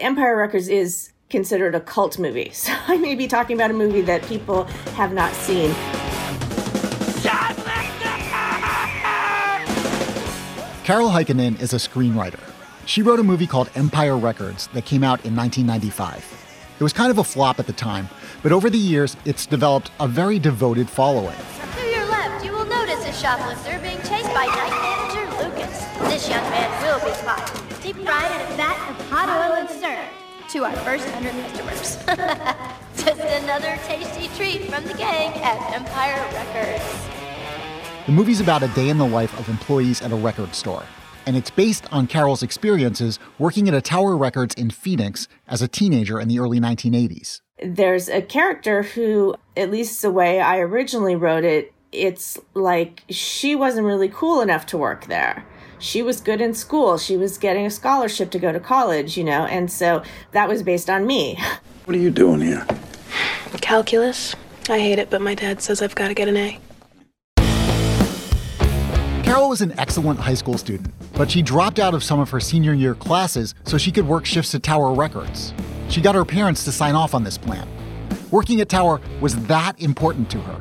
Empire Records is considered a cult movie. So I may be talking about a movie that people have not seen. Carol Heikkinen is a screenwriter. She wrote a movie called Empire Records that came out in 1995. It was kind of a flop at the time, but over the years, it's developed a very devoted following. To your left, you will notice a shoplifter being chased by night manager Lucas. This young man will be caught. Deep fried in a vat of hot oil and. To our first 100 customers. Just another tasty treat from the gang at Empire Records. The movie's about a day in the life of employees at a record store, and it's based on Carol's experiences working at a Tower Records in Phoenix as a teenager in the early 1980s. There's a character who, at least the way I originally wrote it, it's like she wasn't really cool enough to work there. She was good in school. She was getting a scholarship to go to college, you know, and so that was based on me. What are you doing here? Calculus. I hate it, but my dad says I've got to get an A. Carol was an excellent high school student, but she dropped out of some of her senior year classes so she could work shifts at Tower Records. She got her parents to sign off on this plan. Working at Tower was that important to her.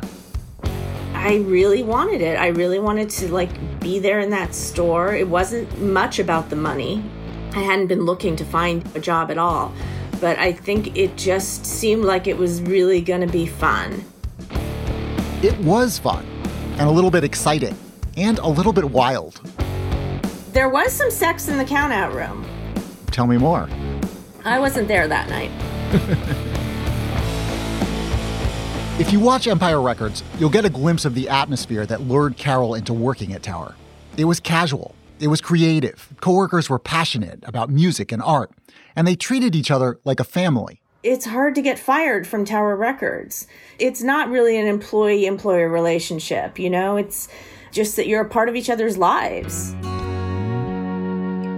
I really wanted it. I really wanted to like be there in that store. It wasn't much about the money. I hadn't been looking to find a job at all, but I think it just seemed like it was really going to be fun. It was fun and a little bit exciting and a little bit wild. There was some sex in the countout room. Tell me more. I wasn't there that night. If you watch Empire Records, you'll get a glimpse of the atmosphere that lured Carol into working at Tower. It was casual, it was creative, coworkers were passionate about music and art, and they treated each other like a family. It's hard to get fired from Tower Records. It's not really an employee employer relationship, you know? It's just that you're a part of each other's lives.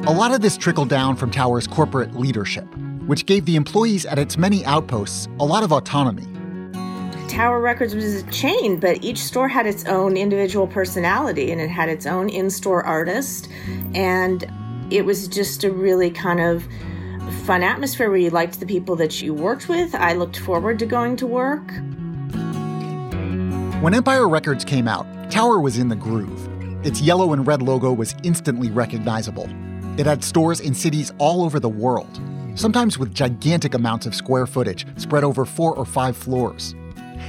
A lot of this trickled down from Tower's corporate leadership, which gave the employees at its many outposts a lot of autonomy. Tower Records was a chain, but each store had its own individual personality and it had its own in store artist. And it was just a really kind of fun atmosphere where you liked the people that you worked with. I looked forward to going to work. When Empire Records came out, Tower was in the groove. Its yellow and red logo was instantly recognizable. It had stores in cities all over the world, sometimes with gigantic amounts of square footage spread over four or five floors.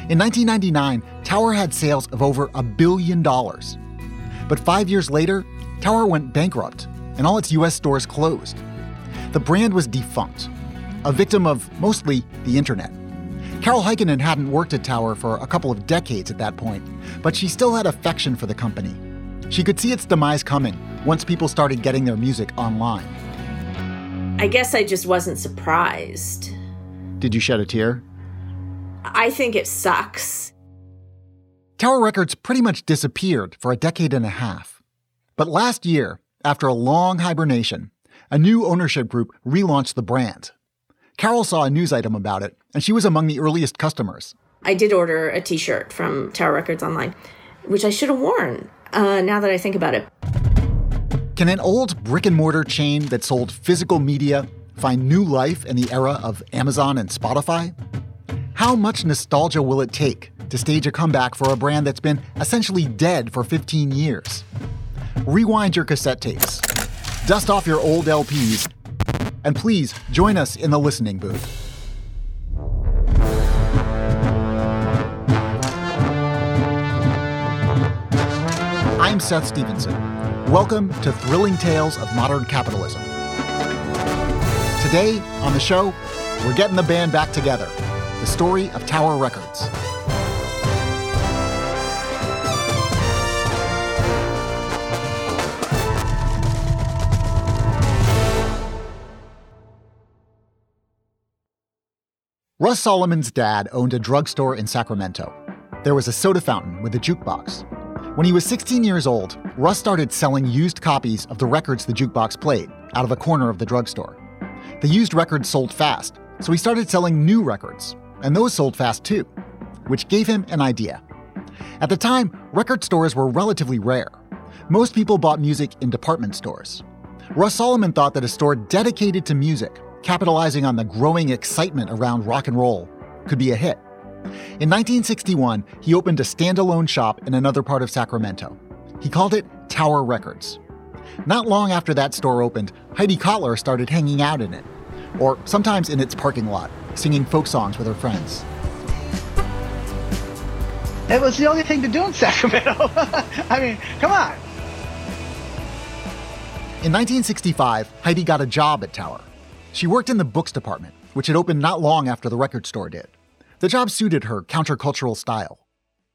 In 1999, Tower had sales of over a billion dollars. But five years later, Tower went bankrupt and all its US stores closed. The brand was defunct, a victim of mostly the internet. Carol Heikkinen hadn't worked at Tower for a couple of decades at that point, but she still had affection for the company. She could see its demise coming once people started getting their music online. I guess I just wasn't surprised. Did you shed a tear? I think it sucks. Tower Records pretty much disappeared for a decade and a half. But last year, after a long hibernation, a new ownership group relaunched the brand. Carol saw a news item about it, and she was among the earliest customers. I did order a t shirt from Tower Records online, which I should have worn uh, now that I think about it. Can an old brick and mortar chain that sold physical media find new life in the era of Amazon and Spotify? How much nostalgia will it take to stage a comeback for a brand that's been essentially dead for 15 years? Rewind your cassette tapes, dust off your old LPs, and please join us in the listening booth. I'm Seth Stevenson. Welcome to Thrilling Tales of Modern Capitalism. Today on the show, we're getting the band back together the story of Tower Records. Russ Solomon's dad owned a drugstore in Sacramento. There was a soda fountain with a jukebox. When he was 16 years old, Russ started selling used copies of the records the jukebox played out of a corner of the drugstore. The used records sold fast, so he started selling new records, and those sold fast too, which gave him an idea. At the time, record stores were relatively rare. Most people bought music in department stores. Russ Solomon thought that a store dedicated to music capitalizing on the growing excitement around rock and roll, could be a hit. In 1961, he opened a standalone shop in another part of Sacramento. He called it Tower Records. Not long after that store opened, Heidi Cotler started hanging out in it, or sometimes in its parking lot, singing folk songs with her friends. It was the only thing to do in Sacramento. I mean, come on. In 1965, Heidi got a job at Tower. She worked in the books department, which had opened not long after the record store did. The job suited her countercultural style.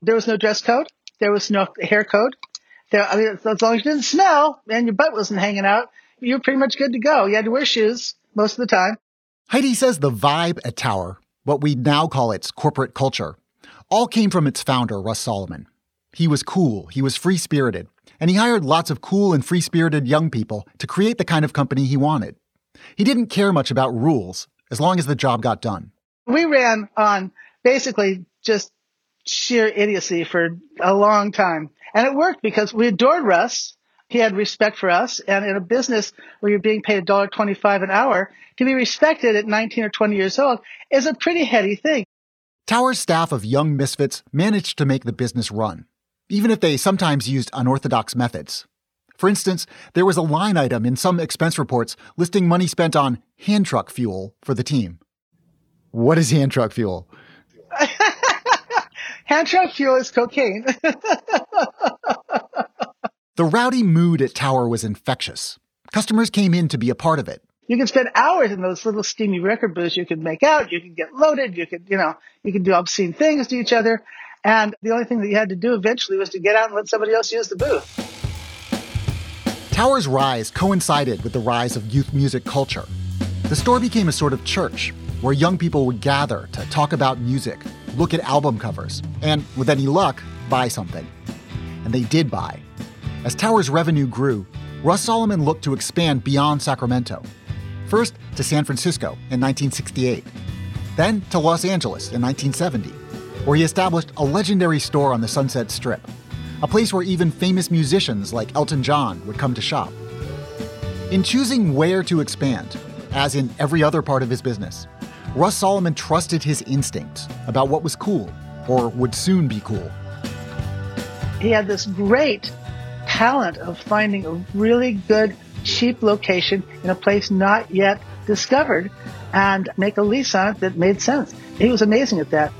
There was no dress code. There was no hair code. There, I mean, as long as you didn't smell and your butt wasn't hanging out, you were pretty much good to go. You had to wear shoes most of the time. Heidi says the vibe at Tower, what we now call its corporate culture, all came from its founder, Russ Solomon. He was cool, he was free spirited, and he hired lots of cool and free spirited young people to create the kind of company he wanted. He didn't care much about rules as long as the job got done. We ran on basically just sheer idiocy for a long time. And it worked because we adored Russ. He had respect for us. And in a business where you're being paid $1.25 an hour, to be respected at 19 or 20 years old is a pretty heady thing. Tower's staff of young misfits managed to make the business run, even if they sometimes used unorthodox methods. For instance, there was a line item in some expense reports listing money spent on hand truck fuel for the team. What is hand truck fuel? hand truck fuel is cocaine. the rowdy mood at Tower was infectious. Customers came in to be a part of it. You can spend hours in those little steamy record booths. You can make out, you can get loaded, you can, you know, you can do obscene things to each other. And the only thing that you had to do eventually was to get out and let somebody else use the booth. Tower's rise coincided with the rise of youth music culture. The store became a sort of church where young people would gather to talk about music, look at album covers, and, with any luck, buy something. And they did buy. As Tower's revenue grew, Russ Solomon looked to expand beyond Sacramento. First to San Francisco in 1968, then to Los Angeles in 1970, where he established a legendary store on the Sunset Strip a place where even famous musicians like Elton John would come to shop. In choosing where to expand, as in every other part of his business, Russ Solomon trusted his instincts about what was cool or would soon be cool. He had this great talent of finding a really good, cheap location in a place not yet discovered and make a lease on it that made sense. He was amazing at that.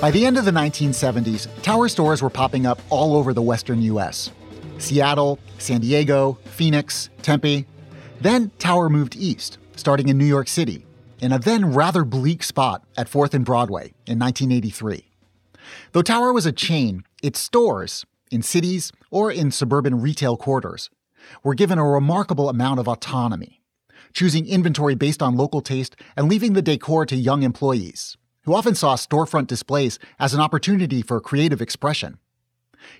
By the end of the 1970s, tower stores were popping up all over the western U.S. Seattle, San Diego, Phoenix, Tempe. Then Tower moved east, starting in New York City, in a then rather bleak spot at 4th and Broadway in 1983. Though Tower was a chain, its stores, in cities or in suburban retail quarters, were given a remarkable amount of autonomy, choosing inventory based on local taste and leaving the decor to young employees who often saw storefront displays as an opportunity for creative expression.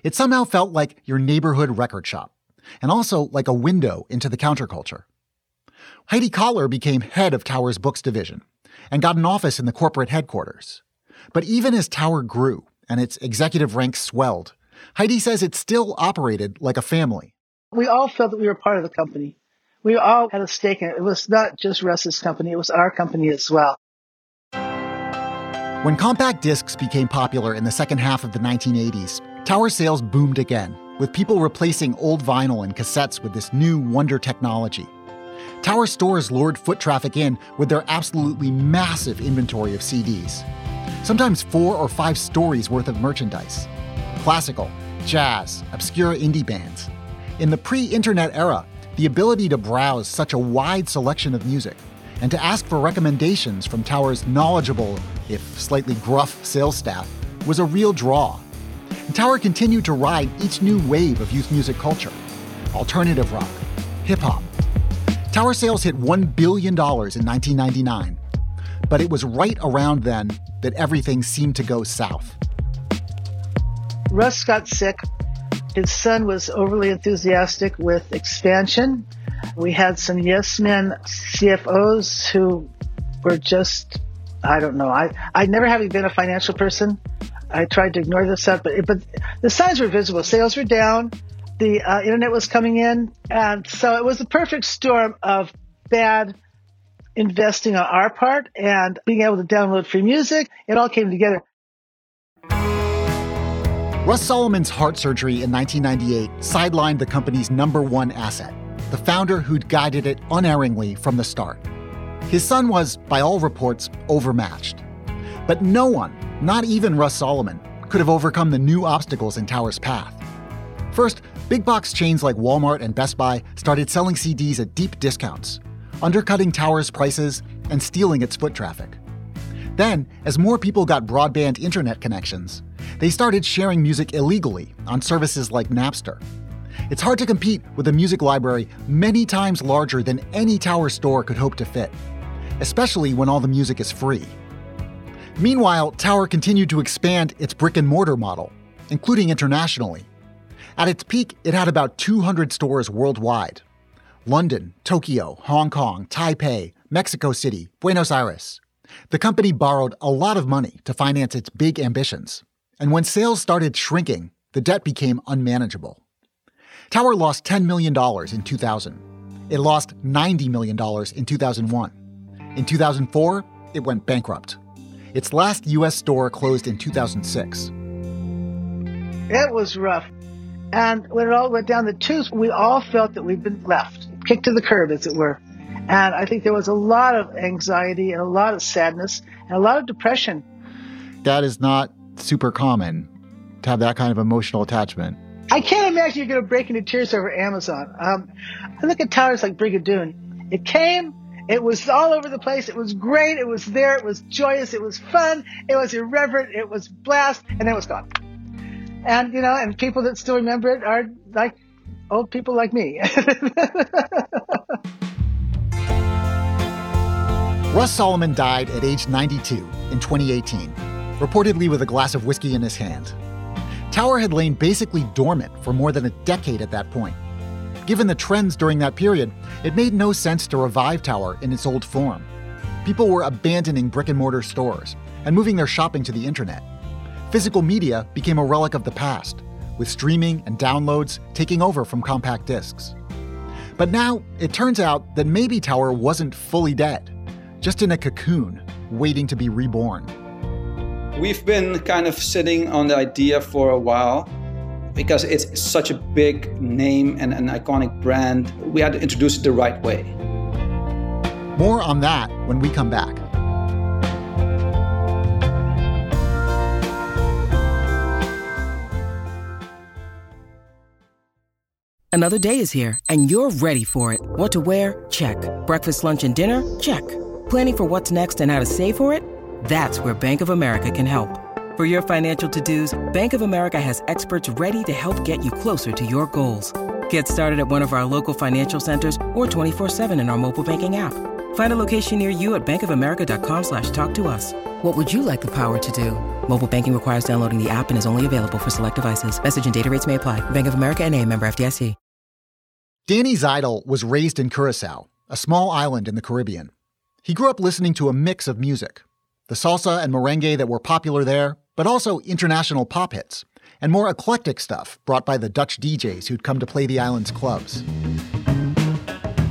It somehow felt like your neighborhood record shop, and also like a window into the counterculture. Heidi Cotler became head of Tower's books division and got an office in the corporate headquarters. But even as Tower grew and its executive ranks swelled, Heidi says it still operated like a family. We all felt that we were part of the company. We all had a stake in it. It was not just Russ's company, it was our company as well. When compact discs became popular in the second half of the 1980s, tower sales boomed again, with people replacing old vinyl and cassettes with this new wonder technology. Tower stores lured foot traffic in with their absolutely massive inventory of CDs. Sometimes four or five stories worth of merchandise. Classical, jazz, obscure indie bands. In the pre internet era, the ability to browse such a wide selection of music and to ask for recommendations from Tower's knowledgeable, if slightly gruff, sales staff was a real draw. And Tower continued to ride each new wave of youth music culture alternative rock, hip hop. Tower sales hit $1 billion in 1999. But it was right around then that everything seemed to go south. Russ got sick. His son was overly enthusiastic with expansion. We had some yes men CFOs who were just, I don't know. I, I never having been a financial person, I tried to ignore this stuff, but, but the signs were visible. Sales were down. The uh, internet was coming in. And so it was a perfect storm of bad investing on our part and being able to download free music. It all came together. Russ Solomon's heart surgery in 1998 sidelined the company's number one asset, the founder who'd guided it unerringly from the start. His son was, by all reports, overmatched. But no one, not even Russ Solomon, could have overcome the new obstacles in Tower's path. First, big box chains like Walmart and Best Buy started selling CDs at deep discounts, undercutting Tower's prices and stealing its foot traffic. Then, as more people got broadband internet connections, they started sharing music illegally on services like Napster. It's hard to compete with a music library many times larger than any Tower store could hope to fit, especially when all the music is free. Meanwhile, Tower continued to expand its brick and mortar model, including internationally. At its peak, it had about 200 stores worldwide London, Tokyo, Hong Kong, Taipei, Mexico City, Buenos Aires. The company borrowed a lot of money to finance its big ambitions. And when sales started shrinking, the debt became unmanageable. Tower lost $10 million in 2000. It lost $90 million in 2001. In 2004, it went bankrupt. Its last U.S. store closed in 2006. It was rough. And when it all went down the tubes, we all felt that we'd been left, kicked to the curb, as it were. And I think there was a lot of anxiety and a lot of sadness and a lot of depression. That is not super common to have that kind of emotional attachment. I can't imagine you're going to break into tears over Amazon. Um, I look at towers like Brigadoon. It came, it was all over the place. It was great. It was there. It was joyous. It was fun. It was irreverent. It was blast, and then it was gone. And you know, and people that still remember it are like old people like me. Russ Solomon died at age 92 in 2018 reportedly with a glass of whiskey in his hand. Tower had lain basically dormant for more than a decade at that point. Given the trends during that period, it made no sense to revive Tower in its old form. People were abandoning brick and mortar stores and moving their shopping to the internet. Physical media became a relic of the past, with streaming and downloads taking over from compact discs. But now, it turns out that maybe Tower wasn't fully dead, just in a cocoon, waiting to be reborn. We've been kind of sitting on the idea for a while because it's such a big name and an iconic brand. We had to introduce it the right way. More on that when we come back. Another day is here, and you're ready for it. What to wear? Check. Breakfast, lunch, and dinner? Check. Planning for what's next and how to save for it? That's where Bank of America can help. For your financial to-dos, Bank of America has experts ready to help get you closer to your goals. Get started at one of our local financial centers or 24-7 in our mobile banking app. Find a location near you at bankofamerica.com slash talk to us. What would you like the power to do? Mobile banking requires downloading the app and is only available for select devices. Message and data rates may apply. Bank of America and a member FDIC. Danny Zeidel was raised in Curacao, a small island in the Caribbean. He grew up listening to a mix of music, the salsa and merengue that were popular there, but also international pop hits, and more eclectic stuff brought by the Dutch DJs who'd come to play the island's clubs.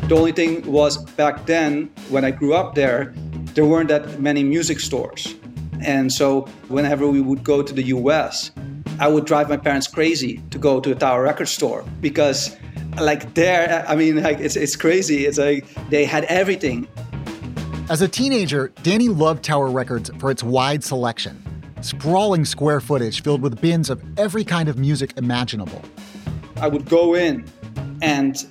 The only thing was back then, when I grew up there, there weren't that many music stores. And so whenever we would go to the US, I would drive my parents crazy to go to a Tower Record store because like there, I mean, like it's, it's crazy. It's like they had everything. As a teenager, Danny loved Tower Records for its wide selection sprawling square footage filled with bins of every kind of music imaginable. I would go in and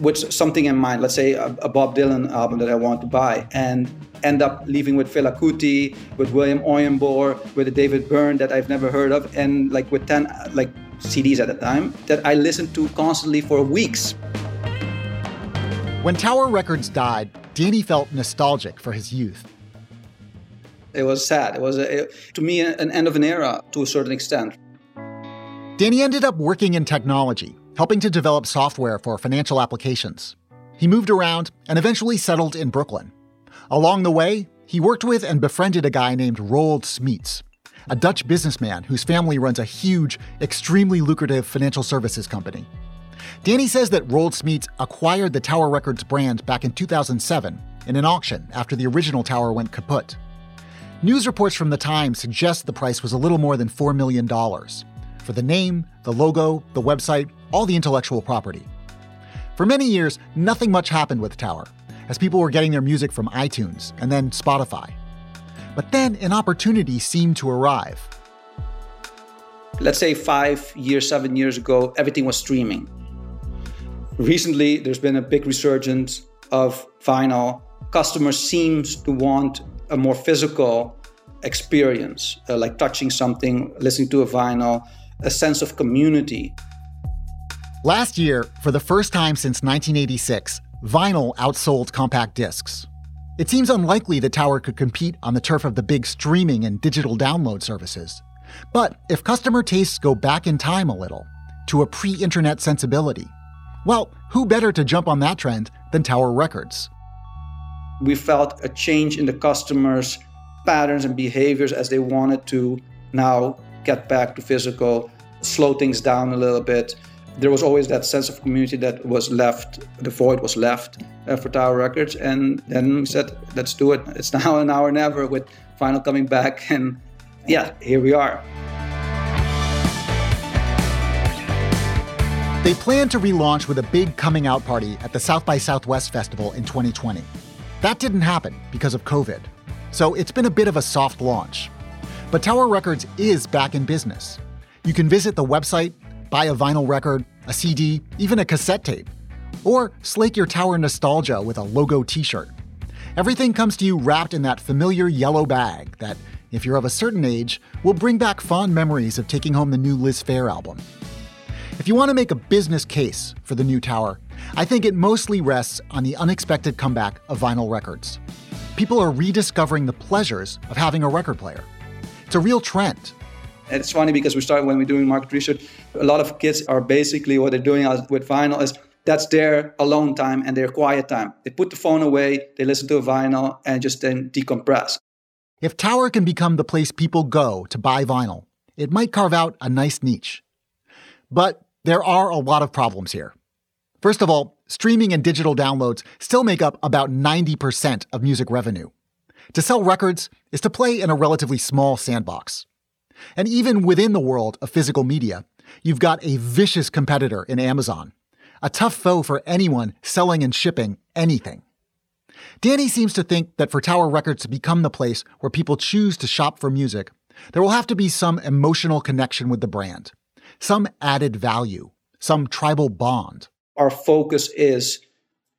with something in mind, let's say a, a Bob Dylan album that I want to buy, and end up leaving with Fela Kuti, with William Onyeabor, with a David Byrne that I've never heard of, and like with 10 like CDs at the time that I listened to constantly for weeks. When Tower Records died, Danny felt nostalgic for his youth. It was sad. It was, a, to me, an end of an era to a certain extent. Danny ended up working in technology, helping to develop software for financial applications. He moved around and eventually settled in Brooklyn. Along the way, he worked with and befriended a guy named Roald Smeets, a Dutch businessman whose family runs a huge, extremely lucrative financial services company. Danny says that Roald Smeets acquired the Tower Records brand back in 2007 in an auction after the original tower went kaput. News reports from the time suggest the price was a little more than $4 million for the name, the logo, the website, all the intellectual property. For many years, nothing much happened with Tower, as people were getting their music from iTunes and then Spotify. But then an opportunity seemed to arrive. Let's say five years, seven years ago, everything was streaming. Recently, there's been a big resurgence of vinyl. Customers seems to want a more physical experience, uh, like touching something, listening to a vinyl, a sense of community. Last year, for the first time since 1986, vinyl outsold compact discs. It seems unlikely that Tower could compete on the turf of the big streaming and digital download services. But if customer tastes go back in time a little, to a pre internet sensibility, well, who better to jump on that trend than Tower Records? We felt a change in the customers' patterns and behaviors as they wanted to now get back to physical, slow things down a little bit. There was always that sense of community that was left, the void was left uh, for Tower Records. And then we said, let's do it. It's now an hour never with vinyl coming back. And yeah, here we are. They plan to relaunch with a big coming out party at the South by Southwest Festival in 2020. That didn't happen because of COVID. So it's been a bit of a soft launch. But Tower Records is back in business. You can visit the website, buy a vinyl record, a CD, even a cassette tape, or slake your Tower nostalgia with a logo t shirt. Everything comes to you wrapped in that familiar yellow bag that, if you're of a certain age, will bring back fond memories of taking home the new Liz Phair album. If you want to make a business case for the new tower, I think it mostly rests on the unexpected comeback of vinyl records. People are rediscovering the pleasures of having a record player. It's a real trend. It's funny because we started when we're doing market research. A lot of kids are basically what they're doing with vinyl is that's their alone time and their quiet time. They put the phone away, they listen to a vinyl, and just then decompress. If Tower can become the place people go to buy vinyl, it might carve out a nice niche. But there are a lot of problems here. First of all, streaming and digital downloads still make up about 90% of music revenue. To sell records is to play in a relatively small sandbox. And even within the world of physical media, you've got a vicious competitor in Amazon, a tough foe for anyone selling and shipping anything. Danny seems to think that for Tower Records to become the place where people choose to shop for music, there will have to be some emotional connection with the brand, some added value, some tribal bond. Our focus is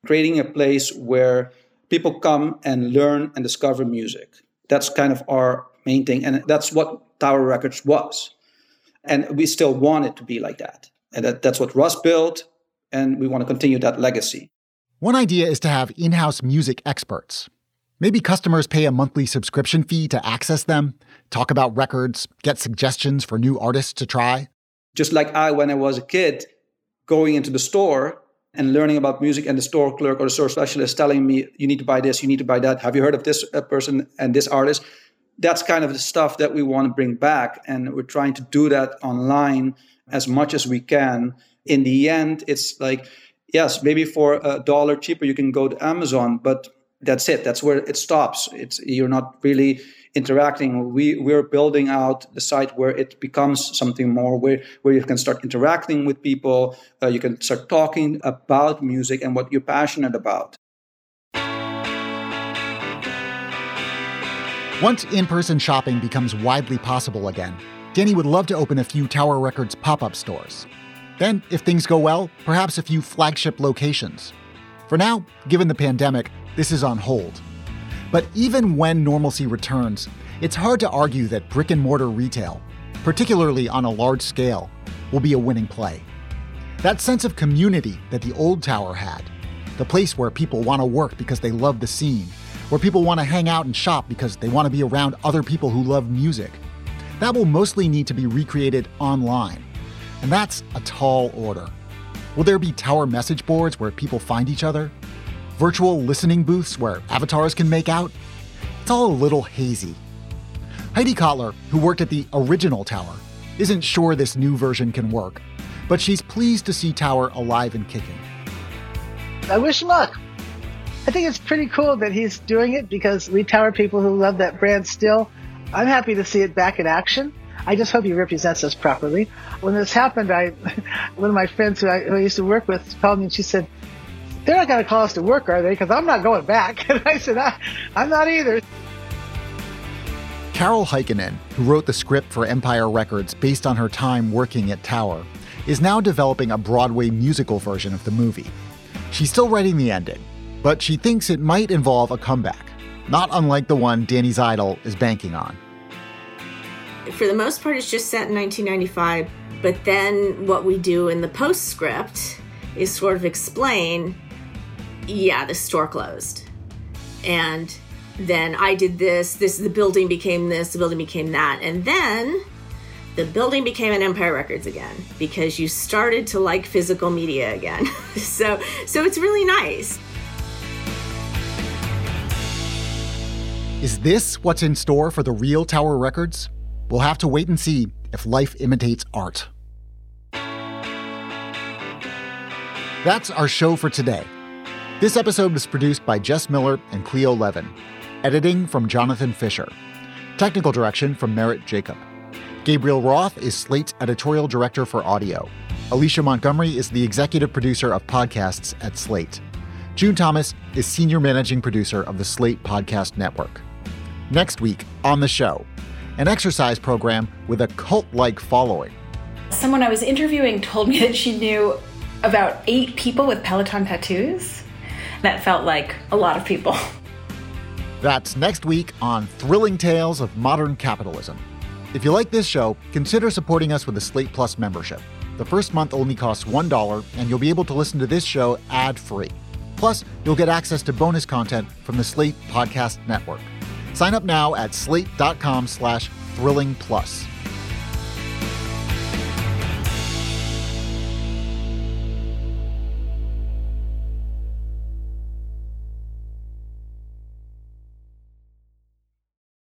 creating a place where people come and learn and discover music. That's kind of our main thing. And that's what Tower Records was. And we still want it to be like that. And that, that's what Russ built. And we want to continue that legacy. One idea is to have in house music experts. Maybe customers pay a monthly subscription fee to access them, talk about records, get suggestions for new artists to try. Just like I, when I was a kid, going into the store and learning about music and the store clerk or the store specialist telling me you need to buy this you need to buy that. Have you heard of this uh, person and this artist? That's kind of the stuff that we want to bring back and we're trying to do that online as much as we can. In the end it's like yes maybe for a dollar cheaper you can go to amazon but that's it that's where it stops it's you're not really interacting. We we're building out the site where it becomes something more, where where you can start interacting with people. Uh, you can start talking about music and what you're passionate about. Once in-person shopping becomes widely possible again, Danny would love to open a few Tower Records pop-up stores. Then, if things go well, perhaps a few flagship locations. For now, given the pandemic, this is on hold. But even when normalcy returns, it's hard to argue that brick and mortar retail, particularly on a large scale, will be a winning play. That sense of community that the old tower had, the place where people want to work because they love the scene, where people want to hang out and shop because they want to be around other people who love music. That will mostly need to be recreated online. And that's a tall order. Will there be tower message boards where people find each other? Virtual listening booths where avatars can make out? It's all a little hazy. Heidi Cotler, who worked at the original tower, isn't sure this new version can work, but she's pleased to see Tower alive and kicking. I wish him luck. I think it's pretty cool that he's doing it because we Tower people who love that brand still. I'm happy to see it back in action. I just hope he represents us properly. When this happened, I, one of my friends who I, who I used to work with called me and she said, "They're not going to call us to work, are they? Because I'm not going back." And I said, I, "I'm not either." Carol Heikkinen, who wrote the script for Empire Records based on her time working at Tower, is now developing a Broadway musical version of the movie. She's still writing the ending, but she thinks it might involve a comeback, not unlike the one Danny Zeidel is banking on. For the most part, it's just set in 1995, but then what we do in the postscript is sort of explain yeah, the store closed. And then I did this, this the building became this, the building became that. And then the building became an Empire Records again because you started to like physical media again. so so it's really nice. Is this what's in store for the real Tower Records? We'll have to wait and see if life imitates art. That's our show for today. This episode was produced by Jess Miller and Cleo Levin. Editing from Jonathan Fisher. Technical direction from Merritt Jacob. Gabriel Roth is Slate's editorial director for audio. Alicia Montgomery is the executive producer of podcasts at Slate. June Thomas is senior managing producer of the Slate Podcast Network. Next week on the show, an exercise program with a cult like following. Someone I was interviewing told me that she knew about eight people with Peloton tattoos. That felt like a lot of people. That's next week on Thrilling Tales of Modern Capitalism. If you like this show, consider supporting us with a Slate Plus membership. The first month only costs $1, and you'll be able to listen to this show ad free. Plus, you'll get access to bonus content from the Slate Podcast Network. Sign up now at slate.com slash thrilling plus.